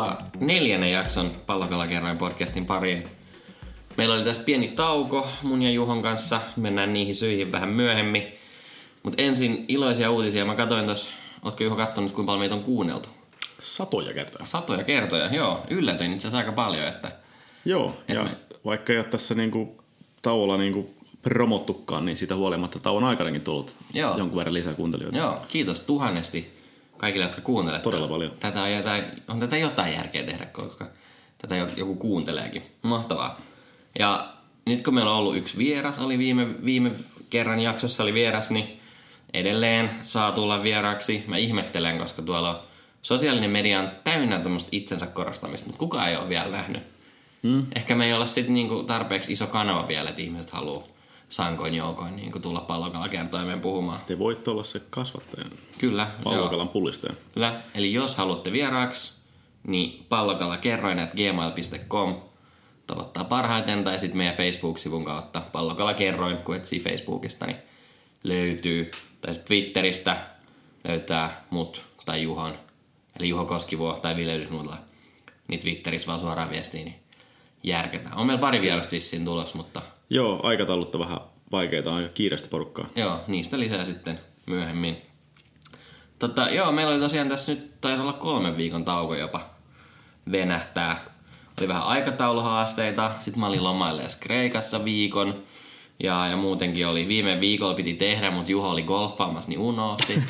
Tervetuloa neljännen jakson Pallokalakerroin podcastin pariin. Meillä oli tässä pieni tauko mun ja Juhon kanssa. Mennään niihin syihin vähän myöhemmin. Mutta ensin iloisia uutisia. Mä katsoin tuossa, ootko Juho kattonut kuinka paljon meitä on kuunneltu? Satoja kertaa. Satoja kertoja, joo. Yllätyin itse asiassa aika paljon, että Joo, Et ja me- vaikka ei ole tässä niinku tauolla niinku promottukaan, niin sitä huolimatta tauon aikanakin tullut Joo. jonkun verran lisää kuuntelijoita. joo, kiitos tuhannesti kaikille, jotka kuuntelette. Todella paljon. Tätä on, jotain, on tätä jotain järkeä tehdä, koska tätä jo- joku kuunteleekin. Mahtavaa. Ja nyt kun meillä on ollut yksi vieras, oli viime, viime kerran jaksossa oli vieras, niin edelleen saa tulla vieraaksi. Mä ihmettelen, koska tuolla on sosiaalinen media on täynnä tämmöistä itsensä korostamista, mutta kukaan ei ole vielä nähnyt. Hmm? Ehkä me ei olla sitten niinku tarpeeksi iso kanava vielä, että ihmiset haluaa sankoin joukoin niinku tulla pallokalla kertoimeen puhumaan. Te voitte olla se kasvattaja, Kyllä, pallokalan pullistaja. Kyllä. Eli jos haluatte vieraaksi, niin pallokalla kerroin, että gmail.com tavoittaa parhaiten, tai sitten meidän Facebook-sivun kautta pallokalla kerroin, kun etsii Facebookista, niin löytyy. Tai sitten Twitteristä löytää mut tai Juhon, eli Juho Koskivuo tai Ville Ylysnudla. Niin Twitterissä vaan suoraan viestiin, niin järketään. On meillä pari vierasta vissiin tulos, mutta Joo, aikataulut on vähän vaikeita, on aika kiireistä porukkaa. Joo, niistä lisää sitten myöhemmin. Tota, joo, meillä oli tosiaan tässä nyt, taisi olla kolmen viikon tauko jopa venähtää. Oli vähän aikatauluhaasteita, sitten mä olin lomaille Kreikassa viikon. Ja, ja muutenkin oli, viime viikolla piti tehdä, mutta Juho oli golfaamassa, niin unohti.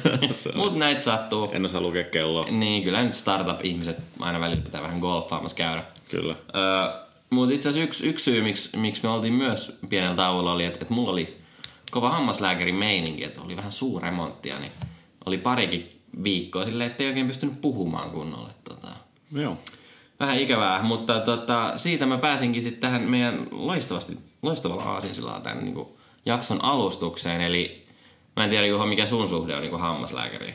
Mut näitä sattuu. En osaa lukea kelloa. Niin, kyllä nyt startup-ihmiset aina välillä pitää vähän golfaamassa käydä. Kyllä. Öö, mutta itse asiassa yksi, yksi syy, miksi, miksi me oltiin myös pienellä tauolla, oli, että, että mulla oli kova hammaslääkärin meininki, että oli vähän suuremonttia, niin oli parikin viikkoa silleen, että ei oikein pystynyt puhumaan kunnolla. Tota, Joo. vähän ikävää, mutta tota, siitä mä pääsinkin sitten tähän meidän loistavasti, loistavalla aasinsillaan tämän niin kuin, jakson alustukseen. Eli mä en tiedä Juho, mikä sun suhde on niin kuin hammaslääkäriin.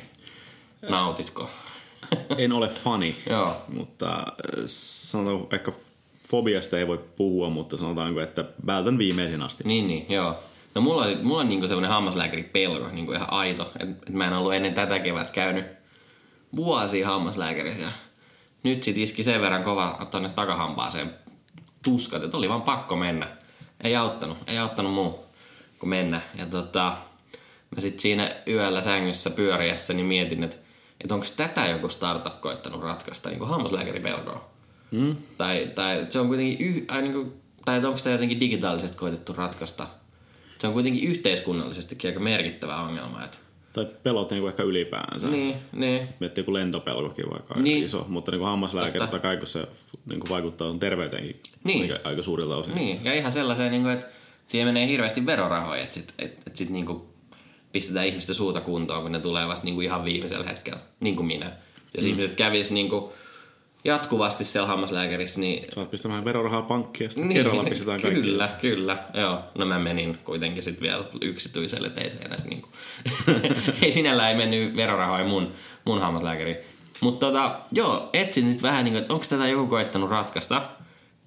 Nautitko? En ole fani, Joo. mutta äh, sanotaan ehkä fobiasta ei voi puhua, mutta sanotaanko, että vältän viimeisen asti. Niin, niin, joo. No mulla, oli, mulla on niinku semmoinen hammaslääkäripelko, niinku ihan aito. Et, et mä en ollut ennen tätä kevät käynyt vuosia hammaslääkärissä. Nyt sit iski sen verran kova tonne takahampaaseen tuskat, että oli vaan pakko mennä. Ei auttanut, ei auttanut muu kuin mennä. Ja tota, mä sit siinä yöllä sängyssä pyöriessä niin mietin, että et onko tätä joku startup koittanut ratkaista, niin kuin hammaslääkäripelkoa. Mm? Tai, tai se on kuitenkin, yh, ai, niin kuin, tai onko sitä jotenkin digitaalisesti koitettu ratkaista. Se on kuitenkin yhteiskunnallisestikin aika merkittävä ongelma. Että, Tai pelot niinku ehkä ylipäänsä. niin, niin, Miettii joku lentopelkokin vaikka aika Niin. iso, mutta niin hammaslääkäri Totta. totta kai, kun se niin vaikuttaa sun terveyteenkin Niin. aika, aika suurilta osin. niin. Ja ihan sellaiseen, niin kuin, että siihen menee hirveästi verorahoja, että sit, et, et sit niin kuin pistetään ihmisten suuta kuntoon, kun ne tulee vasta niin kuin ihan viimeisellä hetkellä, niin kuin minä. Jos mm. ihmiset kävis niin kuin jatkuvasti siellä hammaslääkärissä, niin Saat pistää vähän verorahaa pankkiin ja sitten niin. kerralla pistetään kaikki. Kyllä, kyllä. Joo. No mä menin kuitenkin sitten vielä yksityiselle teiseen. Niin kuin. ei sinällä ei mennyt verorahoja mun, mun hammaslääkäri. Mutta tota, joo, etsin sitten vähän, niin kuin, että onko tätä joku koettanut ratkaista.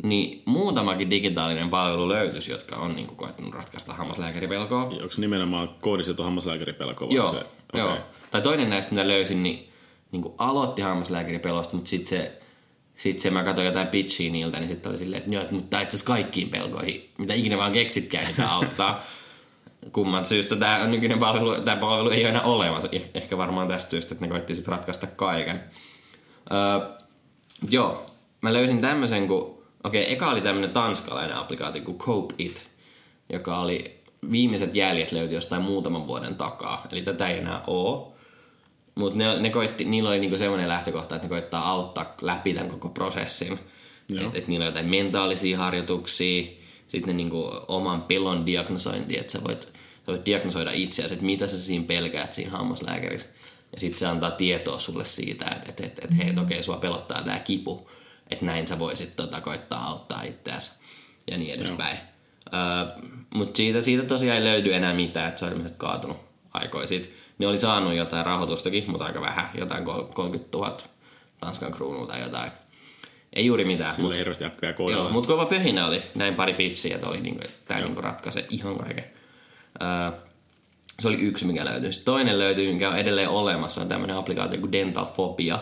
Niin muutamakin digitaalinen palvelu löytyisi, jotka on niin kuin, koettanut ratkaista hammaslääkäripelkoa. Onko se nimenomaan kohdistettu hammaslääkäripelko? vai Joo, se? okay. joo. Tai toinen näistä, mitä löysin, niin, niin kuin aloitti hammaslääkäripelosta, mutta sitten se, sit se, mä katsoin jotain pitchiä niiltä, niin sitten oli silleen, että joo, että mutta itse asiassa kaikkiin pelkoihin, mitä ikinä vaan keksitkään, niin tämä auttaa. Kumman syystä tämä nykyinen palvelu, tämä palvelu ei ole enää olemassa. Eh- Ehkä varmaan tästä syystä, että ne koitti sitten ratkaista kaiken. Öö, joo, mä löysin tämmöisen, kun... Okei, okay, eka oli tämmöinen tanskalainen applikaatio kuin Cope It, joka oli... Viimeiset jäljet löytyi jostain muutaman vuoden takaa, eli tätä ei enää oo. Mutta ne, ne koitti, niillä oli niinku semmoinen lähtökohta, että ne koittaa auttaa läpi tämän koko prosessin. Että et niillä on jotain mentaalisia harjoituksia, sitten ne niinku oman pelon diagnosointi, että sä voit, sä voit diagnosoida itseäsi, että mitä sä siinä pelkäät siinä hammaslääkärissä. Ja sitten se antaa tietoa sulle siitä, että et, et, et, hei, okei, sua pelottaa tämä kipu, että näin sä voisit tota, koittaa auttaa itseäsi ja niin edespäin. Öö, Mutta siitä, siitä tosiaan ei löydy enää mitään, että se on ilmeisesti kaatunut aikoja sitten. Ne oli saanut jotain rahoitustakin, mutta aika vähän, jotain kol- 30 000 Tanskan kruunua tai jotain. Ei juuri mitään, Sillä ei hirveästi akkaa Joo, mutta kova pöhinä oli. Näin pari pitchiä, että oli niinku, että tämä niinku ratkaisee ihan kaiken. Öö, se oli yksi, mikä löytyi. Sitten toinen löytyy, mikä on edelleen olemassa, on tämmöinen applikaatio kuin Dental Phobia.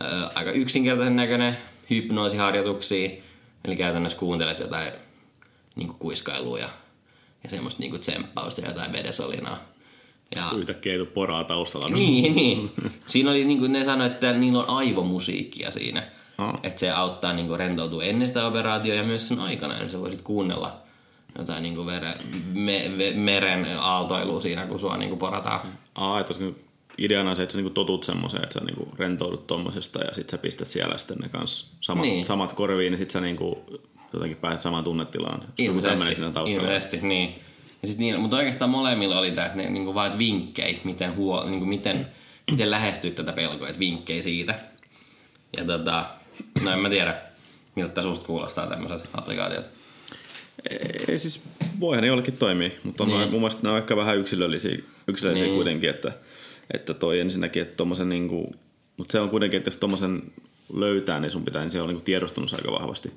Ö, aika yksinkertaisen näköinen hypnoosiharjoituksia. Eli käytännössä kuuntelet jotain niin kuiskailua ja, ja semmoista niin tsemppausta ja jotain vedesolinaa. Ja, Yhtäkkiä ei tule poraa taustalla. niin, niin. Siinä oli niin kuin ne sanoivat, että niillä on aivomusiikkia siinä. Aa. Että se auttaa niin kuin rentoutua ennen sitä operaatiota ja myös sen aikana, niin sä voisit kuunnella jotain niin kuin vere, me, me, meren aaltoilua siinä, kun sua niin kuin porataan. Aa, että olisiko ideana on se, että sä niinku totut semmoiseen, että sä niinku rentoudut tommosesta ja sit sä pistät siellä sitten ne kans samat, Niin. niin. samat korviin, niin sit sä niinku jotenkin pääset samaan tunnetilaan. Sitten Ilmeisesti, ilmeisesti, niin. Ja sit niin, mutta oikeastaan molemmilla oli tää, että ne niinku vaan vinkkejä, miten, huo, niinku miten, miten lähestyä tätä pelkoa, että vinkkejä siitä. Ja tota, no en mä tiedä, miltä susta kuulostaa tämmöiset applikaatiot. Ei siis, voihan ne jollekin toimia, mutta on Niin. mun mielestä ne on ehkä vähän yksilöllisiä, yksilöllisiä niin. kuitenkin, että, että toi ensinnäkin, että tommosen niinku, mutta se on kuitenkin, että jos tommosen löytää, niin sun pitää, niin se on niinku tiedostunut aika vahvasti.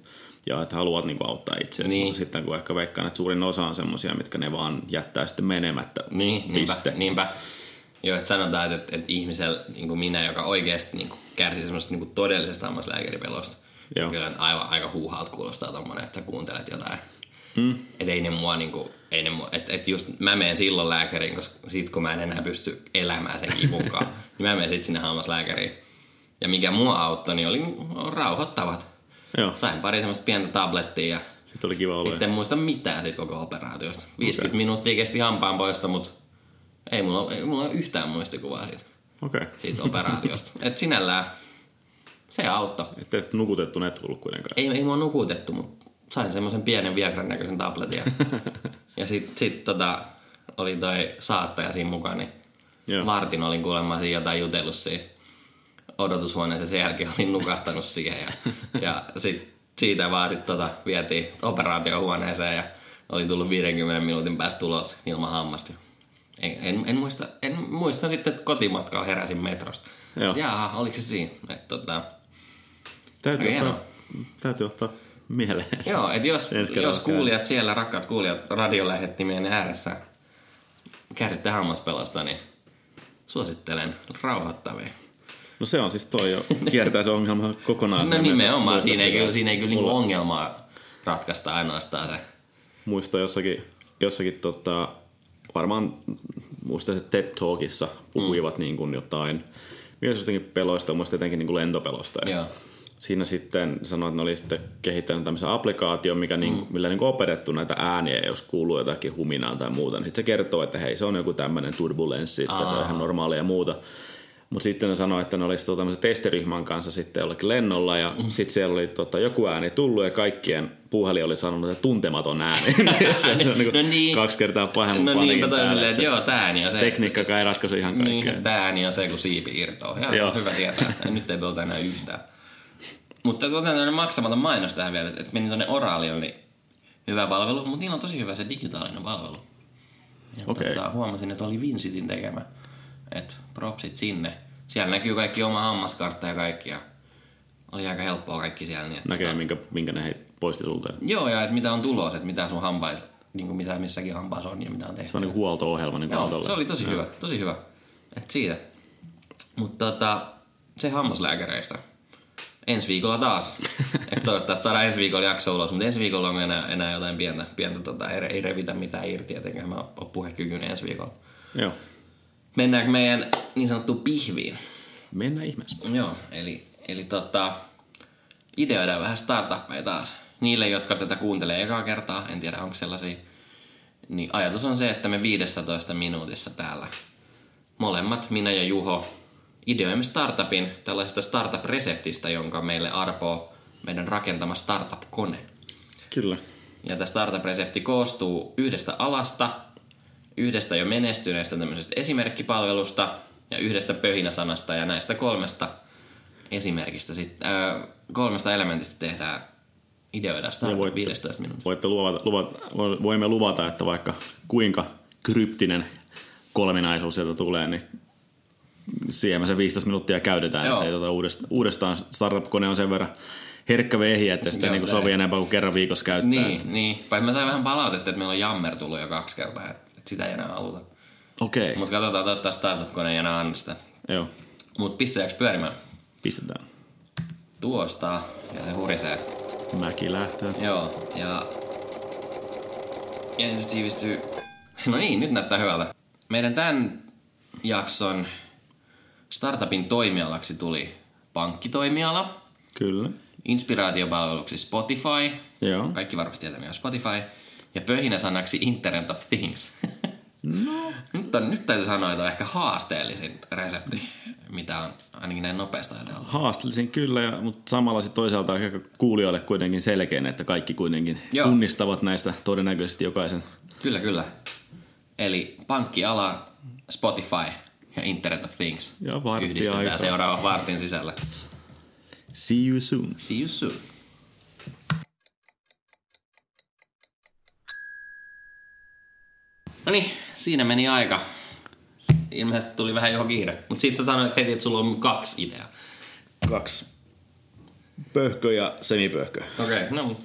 Ja että haluat niinku auttaa itseäsi, Niin. niin. mutta sitten kun ehkä veikkaan, että suurin osa on semmosia, mitkä ne vaan jättää sitten menemättä. Niin, niinpä, Piste. niinpä. Joo, että sanotaan, että, että ihmisellä, niin kuin minä, joka oikeasti niin kuin kärsii semmoisesta niin kuin todellisesta hammaslääkäripelosta, Joo. kyllä aivan aika huuhaalta kuulostaa tommonen, että sä kuuntelet jotain. Mm. Että ei ne mua niinku, ei ne mua, et, et just mä menen silloin lääkäriin, koska sit kun mä en enää pysty elämään sen kivunkaan, niin mä menen sit sinne hammaslääkäriin. Ja mikä mua auttoi, niin oli rauhoittavat. Joo, Sain pari semmoista pientä tablettia ja sitten oli kiva olla. sitten en muista mitään siitä koko operaatiosta. 50 okay. minuuttia kesti hampaan poisto, mutta ei mulla, ei mulla ole yhtään muistikuvaa siitä. Okay. siitä operaatiosta. Et sinällään se auttoi. Että et nukutettu ne tullut kuitenkaan. Ei, ei mua nukutettu, mutta sain semmoisen pienen Viagran näköisen tabletin. Ja, ja sit, sit tota, oli toi saattaja siinä mukaan, niin Joo. Martin olin kuulemma siinä jotain jutellut siinä odotushuoneessa. Sen jälkeen olin nukahtanut siihen ja, ja sit, siitä vaan sit tota, vietiin operaatiohuoneeseen ja oli tullut 50 minuutin päästä tulos ilman hammasta. En, en, en, muista, en muista sitten, että kotimatkalla heräsin metrosta. Joo. Jaa, oliko se siinä? Et, tota, Täytyy, ottaa, täytyy ottaa mieleen. Joo, että jos, jos kuulijat siellä, rakkaat kuulijat radiolähettimien ääressä kärsitte hammaspelosta, niin suosittelen rauhoittavia. No se on siis toi jo, kiertää se ongelma kokonaan. No nimenomaan, siinä ei, kyllä, siinä ei kyllä niinku ongelmaa ratkaista ainoastaan se. Muista jossakin, jossakin tota, varmaan muista se TED Talkissa puhuivat mm. niin kuin jotain, myös jostakin peloista, muista jotenkin niin kuin lentopelosta. Ja Joo. Siinä sitten sanoi, että ne oli sitten kehittänyt tämmöisen applikaation, mikä niin, millä niin opetettu näitä ääniä, jos kuuluu jotakin huminaa tai muuta, niin sitten se kertoo, että hei, se on joku tämmöinen turbulenssi, että se on ihan normaalia ja muuta. Mutta sitten ne sanoi, että ne olisi tuota, testiryhmän kanssa sitten jollakin lennolla ja mm. sitten siellä oli tota, joku ääni tullut ja kaikkien puhelin oli sanonut, että tuntematon ääni. se on niin, No niin. kaksi kertaa pahemman No toi päälle, silleen, että joo, tää ääni on se. Tekniikka ei ratkaise ihan kaikkea. Niin, tää ääni on se, kun siipi irtoaa. Ihan Joo. hyvä tietää. Nyt ei pelota enää yhtään. Mutta otetaan maksamaton mainos tähän vielä, että meni tonne Oraalille, niin hyvä palvelu, mutta niillä on tosi hyvä se digitaalinen palvelu. Ja Okei. tota, huomasin, että oli Vincitin tekemä. Että propsit sinne. Siellä näkyy kaikki oma hammaskartta ja kaikki. Ja oli aika helppoa kaikki siellä. Niin, Näkee, minkä, minkä ne poisti sulta. Joo, ja että mitä on tulos, että mitä sun hampais, niin kuin mitä missäkin hampaassa on ja mitä on tehty. Se on niin huolto-ohjelma niin Joo, se oli tosi hyvä, tosi hyvä. Et siitä. Mutta tota, se hammaslääkäreistä. Ensi viikolla taas. Et toivottavasti saadaan ensi viikolla jakso ulos, mutta ensi viikolla on enää, enää jotain pientä, pientä tota, ei, ei revitä mitään irti, etenkään mä oon puhekykyinen ensi viikolla. Joo. Mennäänkö meidän niin sanottuun pihviin? Mennään ihmeessä. Joo, eli, eli tota, ideoidaan vähän startuppeja taas. Niille, jotka tätä kuuntelee ekaa kertaa, en tiedä onko sellaisia, niin ajatus on se, että me 15 minuutissa täällä molemmat, minä ja Juho, ideoimme startupin tällaisesta startup-reseptistä, jonka meille arpoo meidän rakentama startup-kone. Kyllä. Ja tämä startup-resepti koostuu yhdestä alasta, yhdestä jo menestyneestä tämmöisestä esimerkkipalvelusta ja yhdestä pöhinäsanasta ja näistä kolmesta esimerkistä sit, äh, kolmesta elementistä tehdään ideoida Ja startup voitte- 15 minuuttia. Voitte luvata, luvata, voimme luvata, että vaikka kuinka kryptinen kolminaisuus sieltä tulee, niin siihen me se 15 minuuttia käytetään. Joo. Ei tuota uudestaan, uudestaan startup-kone on sen verran herkkä vehi, että sitä niin sovi enempää kuin kerran viikossa käyttää. Niin, niin. Paitsi mä sain vähän palautetta, että meillä on jammer tullut jo kaksi kertaa, että sitä ei enää haluta. Okei, Mutta katsotaan, toivottavasti startup-kone ei enää anna sitä. joo, Mutta pistääks pyörimään? pistetään. tuosta ja se hurisee. Mäki lähtee. Joo, ja jännitys tiivistyy. No niin, nyt näyttää hyvältä. Meidän tämän jakson startupin toimialaksi tuli pankkitoimiala, Kyllä. inspiraatiopalveluksi Spotify, Joo. kaikki varmasti tietää mikä Spotify, ja pöhinä sanaksi Internet of Things. No. nyt, on, nyt täytyy sanoa, että on ehkä haasteellisin resepti, mitä on ainakin näin nopeasti ajatella. Haasteellisin kyllä, ja, mutta samalla sit toisaalta aika kuulijoille kuitenkin selkeän, että kaikki kuitenkin Joo. tunnistavat näistä todennäköisesti jokaisen. Kyllä, kyllä. Eli pankkiala, Spotify ja Internet of Things Ja yhdistetään seuraavan vartin sisällä. See you soon. See you soon. No niin, siinä meni aika. Ilmeisesti tuli vähän johon kiire. Mutta sit sä sanoit heti, että sulla on kaksi ideaa. Kaksi. Pöhkö ja semipöhkö. Okei, okay, no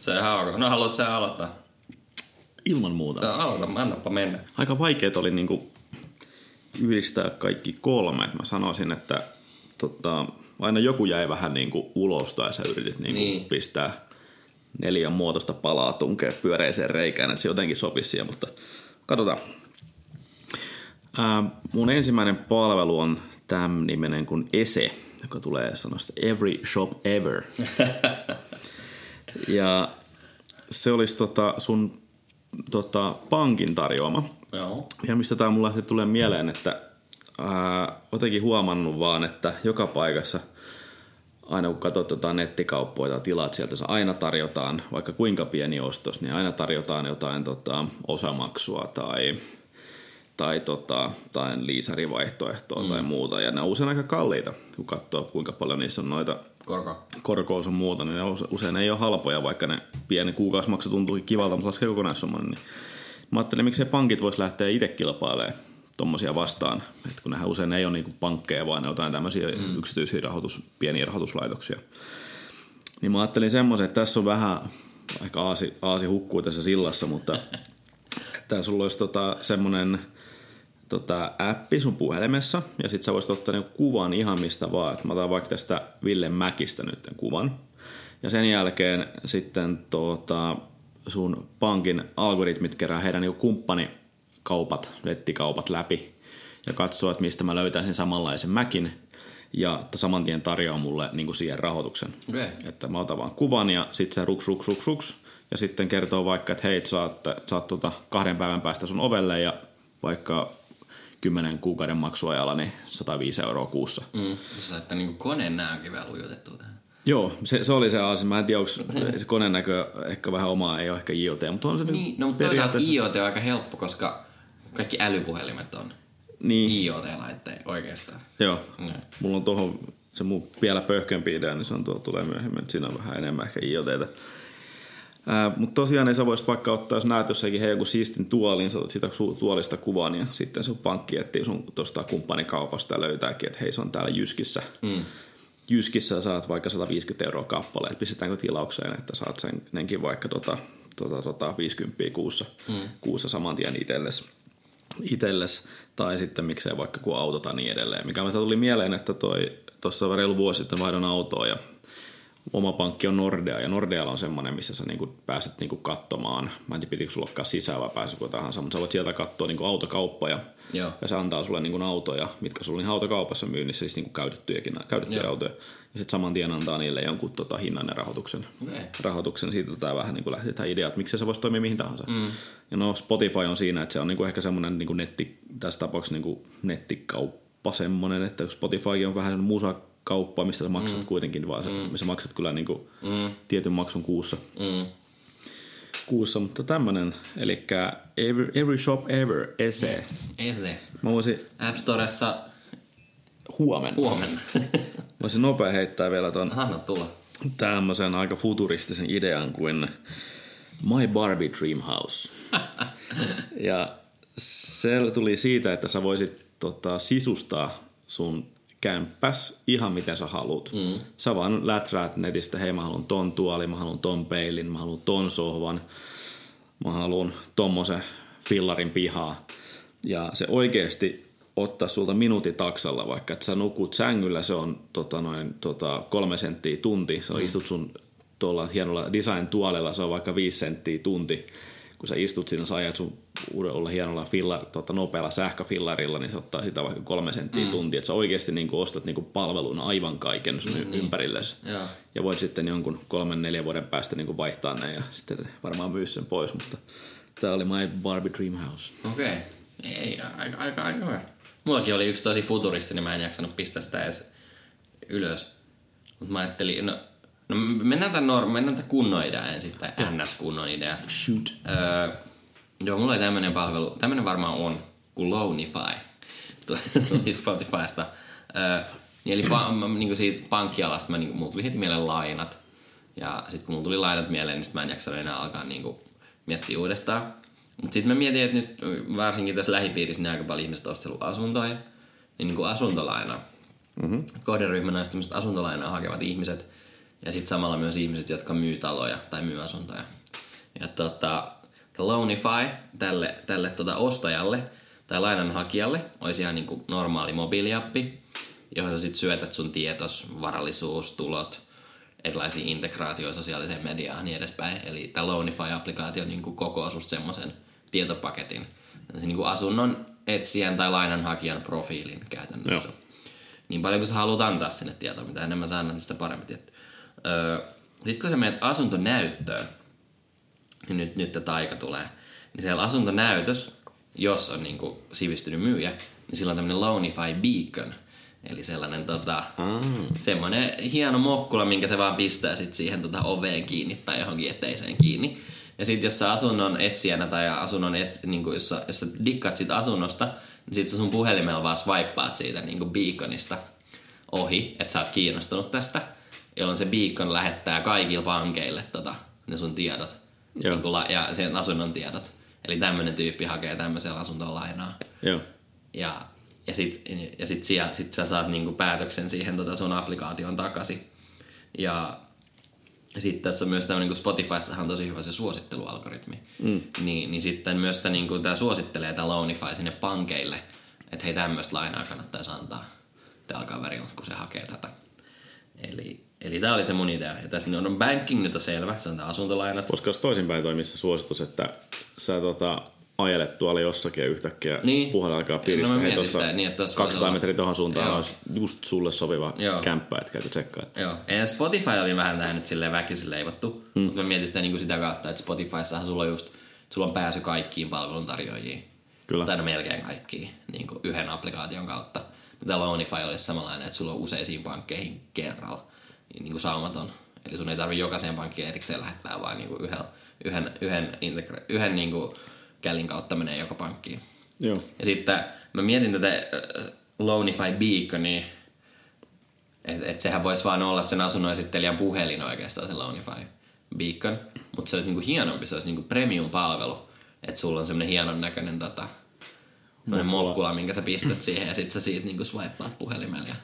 se on ihan ok. No haluat sä aloittaa? Ilman muuta. No, aloita, annapa mennä. Aika vaikeet oli niinku yhdistää kaikki kolme. Mä sanoisin, että tota, aina joku jäi vähän niinku ulos tai sä yritit niinku Niin. niin. pistää neljän muotoista palaa tunkea pyöreiseen reikään, että se jotenkin sopisi siihen, mutta katsotaan. Ää, mun ensimmäinen palvelu on tämän nimenen kuin Ese, joka tulee sanosta Every Shop Ever. ja se olisi tota sun tota, pankin tarjoama. Joo. Ja mistä tämä mulla lähti tulee mieleen, että ää, jotenkin huomannut vaan, että joka paikassa aina kun katsot jotain nettikauppoja tai tilaat sieltä, se aina tarjotaan, vaikka kuinka pieni ostos, niin aina tarjotaan jotain tota, osamaksua tai, tai tota, tai liisarivaihtoehtoa mm. tai muuta. Ja ne on usein aika kalliita, kun katsoo kuinka paljon niissä on noita Korko. korkoa sun muuta, niin ne use- usein ei ole halpoja, vaikka ne pieni kuukausimaksu tuntuu kivalta, mutta laskee kokonaissumman. Niin mä ajattelin, miksei pankit vois lähteä itse kilpailemaan tommosia vastaan, että kun nehän usein ei ole niinku pankkeja, vaan ne jotain tämmöisiä mm. yksityisiä rahoitus, pieniä rahoituslaitoksia. Niin mä ajattelin semmoisen, että tässä on vähän, ehkä aasi, aasi hukkuu tässä sillassa, mutta että sulla olisi tota, semmoinen tota, appi sun puhelimessa, ja sit sä voisit ottaa niinku kuvan ihan mistä vaan. Et mä otan vaikka tästä Ville Mäkistä nyt kuvan. Ja sen jälkeen sitten tota, sun pankin algoritmit kerää heidän niinku kumppanikaupat, nettikaupat läpi ja katsoo, että mistä mä löytäisin samanlaisen Mäkin ja saman tien tarjoaa mulle niinku siihen rahoituksen. Okei. Että mä otan vaan kuvan ja sitten se ruks, ruks, ruks, ruks. Ja sitten kertoo vaikka, että hei, saat, saat tota kahden päivän päästä sun ovelle ja vaikka kymmenen kuukauden maksuajalla, niin 105 euroa kuussa. Mm. Sä että niinku koneen nää onkin vielä ujutettu tähän. Joo, se, se, oli se asia. Mä en tiedä, onko se koneen näkö ehkä vähän omaa, ei ole ehkä IoT, mutta on se Niin, nyt no mutta toisaalta. IoT on aika helppo, koska kaikki älypuhelimet on Niin, IoT-laitteet oikeastaan. joo. Niin. Mulla on tuohon se mun vielä pöhkempi idea, niin se on tuo tulee myöhemmin, että siinä on vähän enemmän ehkä IoTtä. Mutta tosiaan niin sä voisit vaikka ottaa, jos näet jossakin hei joku siistin tuolin, sä otat sitä tuolista kuvan ja sitten sun pankki etsii sun tuosta kumppanikaupasta ja löytääkin, että hei se on täällä Jyskissä. Mm. Jyskissä saat vaikka 150 euroa kappale, että pistetäänkö tilaukseen, että saat sen senkin vaikka tota, tota, tota 50 kuussa, mm. kuussa saman tien itsellesi itelles, tai sitten miksei vaikka kun auto tai niin edelleen. Mikä tuli mieleen, että toi tuossa reilu vuosi sitten vaihdon autoa ja oma pankki on Nordea, ja Nordealla on semmoinen, missä sä niinku pääset niinku katsomaan. Mä en tiedä, pitikö sulla olekaan sisään vai pääsikö tahansa, mutta sä voit sieltä katsoa niinku autokauppa ja, Joo. ja se antaa sulle niinku autoja, mitkä sulla on ihan autokaupassa myynnissä, siis niinku käytettyjäkin, käytettyjä Joo. autoja. Ja sitten saman tien antaa niille jonkun tota, hinnan ja rahoituksen. Okei. rahoituksen. Siitä tämä vähän niin kuin lähti tämä idea, että miksei se voisi toimia mihin tahansa. Mm. No Spotify on siinä, että se on niin kuin ehkä semmoinen niin kuin netti, tässä tapauksessa niin kuin nettikauppa semmoinen, että Spotify on vähän musakauppa, mistä sä maksat mm. kuitenkin, vaan mm. missä maksat kyllä niin kuin mm. tietyn maksun kuussa. Mm. kuussa. Mutta tämmöinen, eli every, every Shop Ever, ese. Ese. Mä voisin App Storessa huomenna. huomenna. Voisin nopea heittää vielä ton Anna tulla. tämmöisen aika futuristisen idean kuin My Barbie Dream House. ja se tuli siitä, että sä voisit tota, sisustaa sun kämppäs ihan miten sä haluat. Mm. Sä vaan läträät netistä, hei mä haluan ton tuoli, mä haluan ton peilin, mä haluan ton sohvan, mä haluan tommosen fillarin pihaa. Ja se oikeasti ottaa sulta minuutin taksalla, vaikka että sä nukut sängyllä, se on tota, noin, tota, kolme senttiä tunti, sä mm. istut sun tuolla hienolla design-tuolella, se on vaikka viisi senttiä tunti, kun sä istut siinä, sä ajat sun uudella hienolla fillar, tota, nopealla sähköfillarilla, niin se ottaa sitä vaikka kolme senttiä mm. tuntia, että sä oikeasti niin kuin ostat niin kuin palvelun aivan kaiken sun mm, ympärillesi. Niin. Ja voit sitten jonkun kolmen, neljän vuoden päästä niin kuin vaihtaa ne ja sitten varmaan myy sen pois, mutta tää oli my Barbie Dream House. Okei. Okay. Ei, aika, aika, aika hyvä. Mullakin oli yksi tosi futuristi, niin mä en jaksanut pistää sitä edes ylös. Mutta mä ajattelin, no, no mennään tämän, norm, mennään tämän kunnon idea ensin, tai NS-kunnon idea. Shoot. Öö, joo, mulla oli tämmönen palvelu, tämmönen varmaan on, kuin Loanify. Tuli Spotifysta. Öö, niin eli pa, mä, niin siitä pankkialasta mä, niin, mulla tuli heti mieleen lainat. Ja sitten kun mulla tuli lainat mieleen, niin sit mä en jaksanut enää alkaa niin kuin, miettiä uudestaan. Mutta sitten mä mietin, että nyt varsinkin tässä lähipiirissä niin aika paljon ihmiset ostellut asuntoja, niin, niin kuin asuntolaina. Mm-hmm. Kohderyhmänä on tämmöiset asuntolainaa hakevat ihmiset ja sitten samalla myös ihmiset, jotka myy taloja tai myy asuntoja. Ja tota, Loanify tälle, tälle tota ostajalle tai lainanhakijalle olisi ihan niin kuin normaali mobiiliappi, johon sä sitten syötät sun tietos, varallisuus, tulot, erilaisia integraatioita sosiaaliseen mediaan ja niin edespäin. Eli tämä Loanify-applikaatio niin kuin kokoo susta semmoisen tietopaketin, se niin kuin asunnon etsijän tai lainanhakijan profiilin käytännössä. Joo. Niin paljon kuin sä haluat antaa sinne tietoa, mitä enemmän sä annat, niin sitä parempi tietty. Öö, Sitten kun sä menet asuntonäyttöön, niin nyt, nyt tämä aika tulee, niin siellä asuntonäytös, jos on niin kuin sivistynyt myyjä, niin sillä on tämmöinen Loanify Beacon, Eli sellainen tota, mm. semmoinen hieno mokkula, minkä se vaan pistää sit siihen tota oveen kiinni tai johonkin eteiseen kiinni. Ja sitten jos sä asunnon etsijänä tai asunnon et, niin jos, sä, jos sä dikkaat siitä asunnosta, niin sit sä sun puhelimella vaan swipeaat siitä niin beaconista ohi, että sä oot kiinnostunut tästä, jolloin se beacon lähettää kaikille pankeille tota, ne sun tiedot Joo. Niin kuin, ja sen asunnon tiedot. Eli tämmöinen tyyppi hakee tämmöisellä asuntoon lainaa. Joo. Ja, ja sit, ja sit, siellä, sit sä saat niinku päätöksen siihen tota sun applikaation takaisin. Ja sitten tässä on myös tämmöinen, kun Spotifyssahan on tosi hyvä se suosittelualgoritmi, mm. niin, niin sitten myös tämä, niin tämä suosittelee tämä Loanify sinne pankeille, että hei tämmöistä lainaa kannattaisi antaa tällä kaverilla, kun se hakee tätä. Eli, eli tämä oli se mun idea. Ja tässä on banking nyt on selvä, se on tämä asuntolainat. Koska toisinpäin toimissa suositus, että sä tota, ajelet tuolla jossakin ja yhtäkkiä niin. puhelin alkaa piristä. No Hei, tossa niin, että 200 metriä tuohon suuntaan Joo. olisi just sulle sopiva Joo. kämppä, että käykö tsekkaa. Joo. Ja Spotify oli vähän tähän nyt silleen väkisin leivottu. Hmm. Mutta mä mietin sitä niin kuin sitä kautta, että Spotifyssahan sulla on just sulla on pääsy kaikkiin palveluntarjoajiin. Kyllä. Tai no melkein kaikkiin niin kuin yhden applikaation kautta. Mutta Loanify olisi samanlainen, että sulla on useisiin pankkeihin kerralla niin kuin saumaton. Eli sun ei tarvitse jokaiseen pankkiin erikseen lähettää, vaan niin kuin yhden, yhden, yhden, integra- yhden niin kuin kälin kautta menee joka pankkiin. Joo. Ja sitten mä mietin tätä Loanify Beaconia, että et sehän voisi vaan olla sen asunnon esittelijän puhelin oikeastaan se Loanify Beacon, mutta se olisi niinku hienompi, se olisi niinku premium-palvelu, että sulla on semmoinen hienon näköinen tota, mokkula, minkä sä pistät siihen ja sitten sä siitä niinku swipeaat puhelimella ja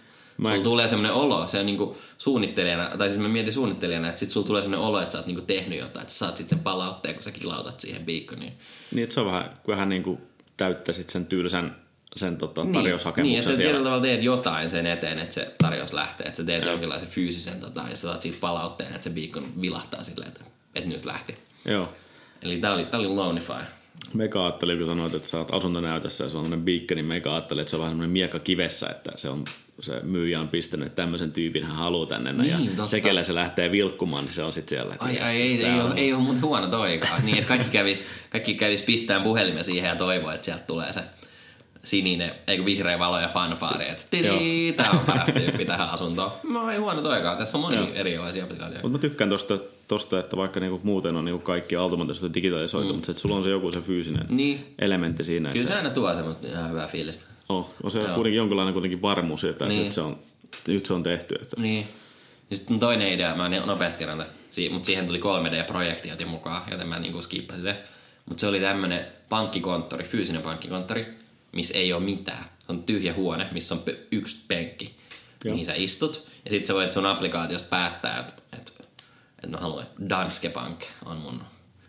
Mä sulla tulee semmoinen olo, se on niinku suunnittelijana, tai siis mä mietin suunnittelijana, että sit sulla tulee semmoinen olo, että sä oot niinku tehnyt jotain, että sä saat sitten sen palautteen, kun sä kilautat siihen beaconiin. Niin, että se on vähän, vähän niinku täyttäisit sen tylsän sen tota, tarjoushakemuksen Niin, että sä tietyllä tavalla teet jotain sen eteen, että se tarjous lähtee, että sä teet Joo. jonkinlaisen fyysisen tota, ja sä saat siitä palautteen, että se beacon vilahtaa silleen, että, että nyt lähti. Joo. Eli tää oli, tää oli Loanify. Mega ajatteli, kun sanoit, että sä oot asuntonäytössä ja se on sellainen beacon, niin mega ajatteli, että se on vähän semmoinen miekka kivessä, että se on se myyjä on pistänyt, että tämmöisen tyypin hän haluaa tänne. Niin, ja totta. se, kelle se lähtee vilkkumaan, niin se on sitten siellä. Ai, ai, ei, ei, ole, ei ole muuten huono toikaan. niin, että kaikki kävis, kaikki kävis pistään puhelimen siihen ja toivoo, että sieltä tulee se sininen, eikö vihreä valo ja fanfaari, että tämä on paras tyyppi tähän asuntoon. No ei huono toikaan, tässä on moni Joo. erilaisia applikaatioita. Mutta mä tykkään tosta, tosta että vaikka niinku muuten on niinku kaikki automaattisesti digitalisoitu, mm. mutta sulla on se joku se fyysinen niin. elementti siinä. Kyllä se aina tuo semmoista ihan hyvää fiilistä. Oh, on se Joo. kuitenkin jonkinlainen kuitenkin varmuus, että niin. nyt, se on, nyt se on tehty. Että. Niin. Ja sitten toinen idea, mä nopeasti kerran, mutta siihen tuli 3D-projekti joten mukaan, joten mä niinku skippasin se. Mutta se oli tämmöinen pankkikonttori, fyysinen pankkikonttori, missä ei ole mitään. Se on tyhjä huone, missä on yksi penkki, Joo. mihin sä istut. Ja sitten sä voit sun applikaatiosta päättää, että et, et mä haluan, että Danske Bank on mun,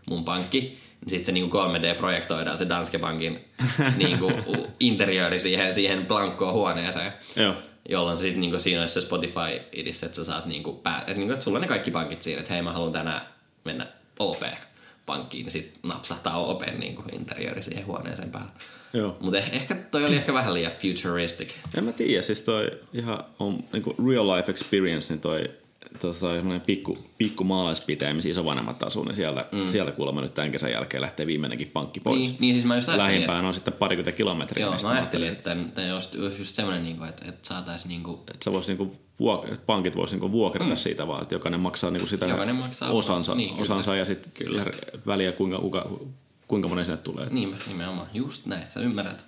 mun pankki. Sitten se niinku 3D-projektoidaan se Danske Bankin niinku interiööri siihen, siihen blankkoon huoneeseen. Joo. Jolloin sit niinku siinä olisi se Spotify edissä, että sä saat niinku pää, että niinku, että sulla on ne kaikki pankit siinä, että hei mä haluan tänään mennä OP-pankkiin, niin sit napsahtaa OP niinku interiööri siihen huoneeseen päälle. Joo. Mutta eh, ehkä toi oli ehkä vähän liian futuristic. En mä tiedä, siis toi ihan on niinku real life experience, niin toi tuossa on semmoinen pikku, pikku maalaispiteä, missä isovanhemmat asuu, niin siellä, mm. siellä kuulemma nyt tämän kesän jälkeen lähtee viimeinenkin pankki pois. Niin, niin siis mä just ajattelin, Lähimpään on sitten parikymmentä kilometriä. Joo, mä ajattelin, että, että olisi just semmoinen, niinku, että, että saataisiin niinku, että sä vois niinku vuok- pankit voisi niinku vuokrata mm. siitä vaan, että jokainen maksaa niinku sitä Jokainen maksaa osansa, niin, kyllä. osansa ja sitten väliä kuinka, kuinka, kuinka moni sinne tulee. Niin, nimenomaan. Just näin. Sä ymmärrät.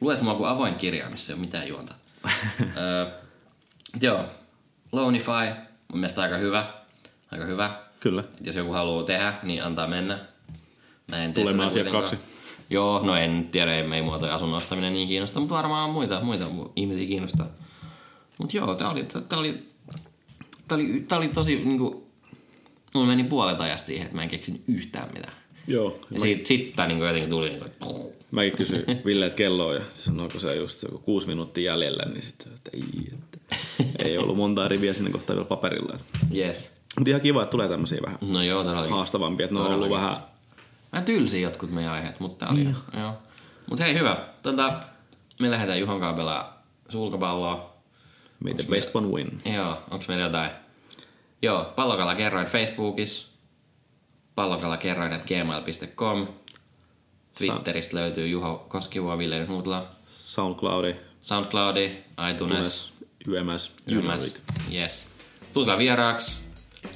Luet mua kuin avoin kirja, missä ei ole mitään juonta. öö, joo. Loanify. Mun mielestä aika hyvä. Aika hyvä. Kyllä. Et jos joku haluaa tehdä, niin antaa mennä. Mä en Tulemme asiakkaaksi. Joo, no en tiedä, ei, ei mua toi asunnon ostaminen niin kiinnosta, mutta varmaan muita, muita ihmisiä kiinnostaa. Mut joo, tää oli, tää oli, tää oli, tää oli tosi niinku, mulla meni puolet ajasta siihen, että mä en keksinyt yhtään mitään. Joo. Ja sit, sit tää niinku jotenkin tuli niinku, että Mäkin kysyin Ville, että kello on ja sanoiko se just joku kuusi minuuttia jäljellä, niin sitten että ei, että ei ollut montaa riviä sinne kohtaan vielä paperilla. yes. Mutta ihan kiva, että tulee tämmöisiä vähän No joo, haastavampia, että ne on ollut vähän Vähän tylsiä jotkut meidän aiheet, mutta oli. Niin. Joo. Mut hei, hyvä. Tota, me lähdetään Juhon kanssa pelaa sulkapalloa. Meitä best one win. Joo, onks meillä jotain? Joo, pallokala kerroin Facebookissa. Pallokala kerroin at gmail.com. Twitteristä löytyy Juho Koskivuo, Ville nyt Muutla. SoundCloudi, Soundcloudi, iTunes, Tunes, YMS, YMS. Yes. Tulkaa vieraaksi.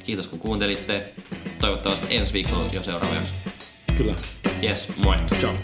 Kiitos kun kuuntelitte. Toivottavasti ensi viikolla jo seuraava jakso. Kyllä. Yes, moi. Ciao.